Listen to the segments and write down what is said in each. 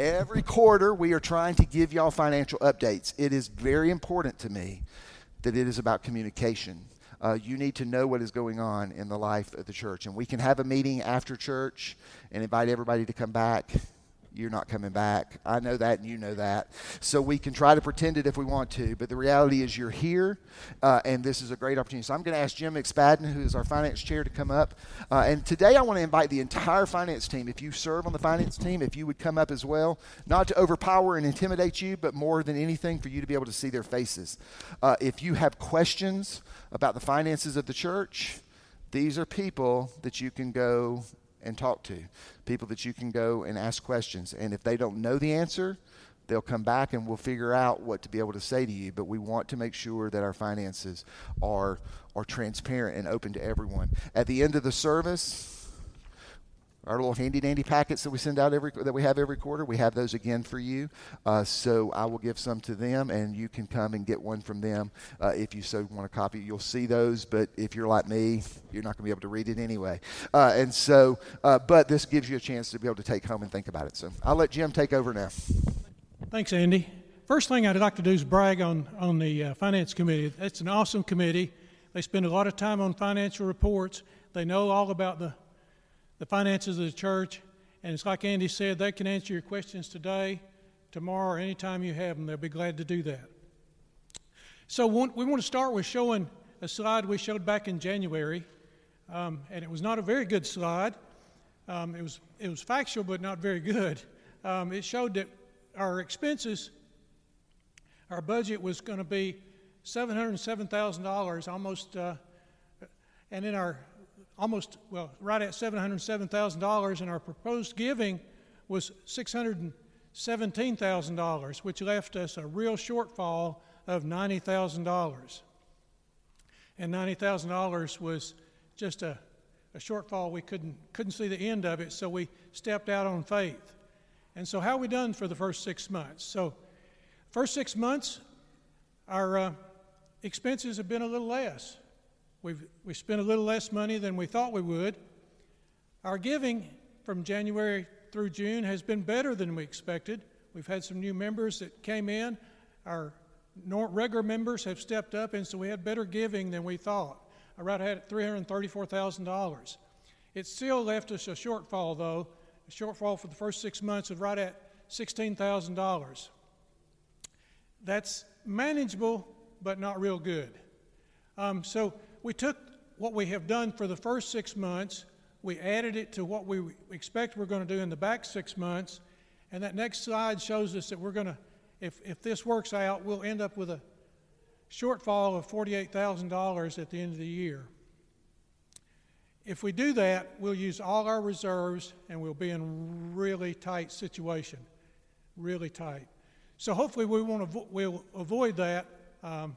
Every quarter, we are trying to give y'all financial updates. It is very important to me that it is about communication. Uh, you need to know what is going on in the life of the church. And we can have a meeting after church and invite everybody to come back you're not coming back. I know that, and you know that. So we can try to pretend it if we want to, but the reality is you're here, uh, and this is a great opportunity. So I'm going to ask Jim McSpadden, who is our finance chair, to come up. Uh, and today I want to invite the entire finance team. If you serve on the finance team, if you would come up as well, not to overpower and intimidate you, but more than anything for you to be able to see their faces. Uh, if you have questions about the finances of the church, these are people that you can go and talk to, people that you can go and ask questions. And if they don't know the answer, they'll come back and we'll figure out what to be able to say to you. But we want to make sure that our finances are, are transparent and open to everyone. At the end of the service, our little handy dandy packets that we send out every that we have every quarter we have those again for you. Uh, so i will give some to them and you can come and get one from them uh, if you so want a copy. You'll see those but if you're like me you're not going to be able to read it anyway. Uh, and so uh, but this gives you a chance to be able to take home and think about it. So i'll let jim take over now. Thanks andy. First thing i'd like to do is brag on on the uh, finance committee. It's an awesome committee. They spend a lot of time on financial reports. They know all about the the finances of the church. And it's like Andy said, they can answer your questions today, tomorrow, or anytime you have them. They'll be glad to do that. So we want to start with showing a slide we showed back in January. Um, and it was not a very good slide. Um, it, was, it was factual, but not very good. Um, it showed that our expenses, our budget was going to be $707,000, almost, uh, and in our almost, well, right at $707,000, and our proposed giving was $617,000, which left us a real shortfall of $90,000. And $90,000 was just a, a shortfall. We couldn't, couldn't see the end of it, so we stepped out on faith. And so, how we done for the first six months? So, first six months, our uh, expenses have been a little less. We've we spent a little less money than we thought we would. Our giving from January through June has been better than we expected. We've had some new members that came in. Our regular members have stepped up, and so we had better giving than we thought. I right had $334,000. It still left us a shortfall, though, a shortfall for the first six months of right at $16,000. That's manageable, but not real good. Um, so we took what we have done for the first six months, we added it to what we expect we're going to do in the back six months, and that next slide shows us that we're going to, if, if this works out, we'll end up with a shortfall of $48,000 at the end of the year. If we do that, we'll use all our reserves and we'll be in really tight situation, really tight. So hopefully we want to we'll avoid that. Um,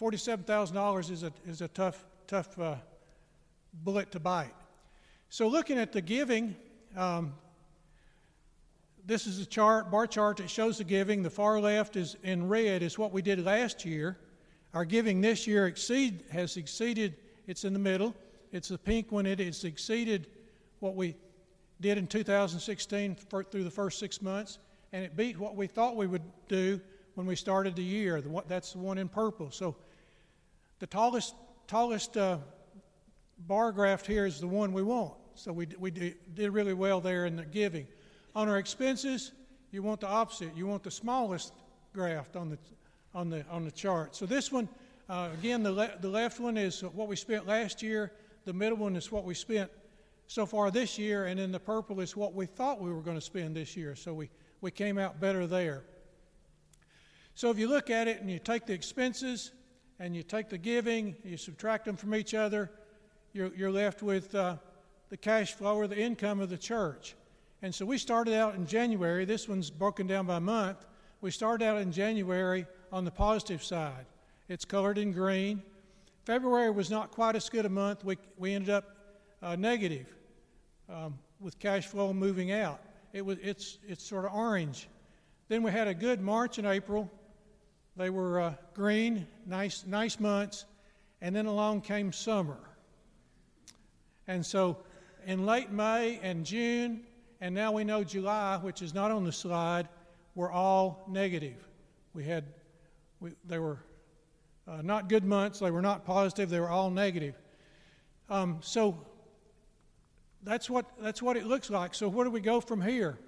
$47,000 is a, is a tough, tough uh, bullet to bite. So, looking at the giving, um, this is a chart, bar chart that shows the giving. The far left is in red is what we did last year. Our giving this year exceed, has exceeded, it's in the middle. It's the pink one, it has exceeded what we did in 2016 for, through the first six months, and it beat what we thought we would do when we started the year. The, that's the one in purple. So the tallest, tallest uh, bar graph here is the one we want. So we, we did really well there in the giving. On our expenses, you want the opposite. You want the smallest graph on the, on the, on the chart. So this one, uh, again, the, le- the left one is what we spent last year. The middle one is what we spent so far this year. And then the purple is what we thought we were going to spend this year. So we, we came out better there. So if you look at it and you take the expenses and you take the giving, you subtract them from each other, you're, you're left with uh, the cash flow or the income of the church. And so we started out in January. This one's broken down by month. We started out in January on the positive side. It's colored in green. February was not quite as good a month. We, we ended up uh, negative um, with cash flow moving out. It was, it's, it's sort of orange. Then we had a good March and April. They were uh, green, nice, nice months, and then along came summer. And so in late May and June And now we know July, which is not on the slide, were all negative. We had, we, they were uh, not good months, they were not positive, they were all negative. Um, so that's what, that's what it looks like. So where do we go from here?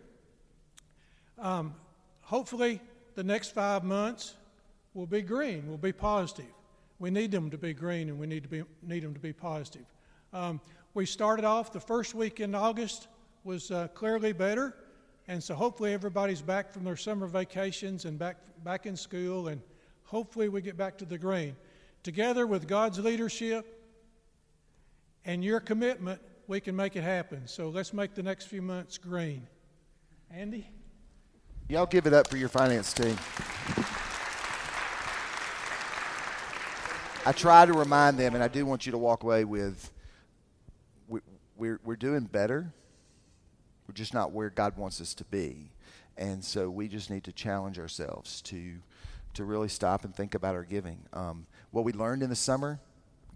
Um, hopefully, the next five months will be green, will be positive. We need them to be green and we need, to be, need them to be positive. Um, we started off the first week in August was uh, clearly better, and so hopefully everybody's back from their summer vacations and back, back in school, and hopefully we get back to the green. Together with God's leadership and your commitment, we can make it happen. So let's make the next few months green. Andy? Y'all give it up for your finance team. I try to remind them, and I do want you to walk away with we, we're, we're doing better. We're just not where God wants us to be. And so we just need to challenge ourselves to, to really stop and think about our giving. Um, what we learned in the summer,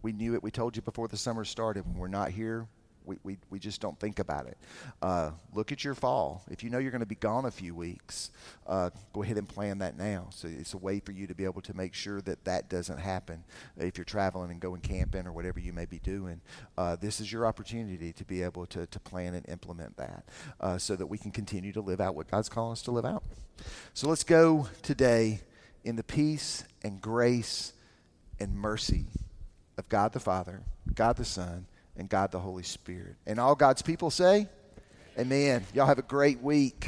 we knew it. We told you before the summer started. When we're not here, we, we, we just don't think about it. Uh, look at your fall. If you know you're going to be gone a few weeks, uh, go ahead and plan that now. So it's a way for you to be able to make sure that that doesn't happen if you're traveling and going camping or whatever you may be doing. Uh, this is your opportunity to be able to, to plan and implement that uh, so that we can continue to live out what God's calling us to live out. So let's go today in the peace and grace and mercy of God the Father, God the Son, and God the Holy Spirit. And all God's people say, Amen. Y'all have a great week.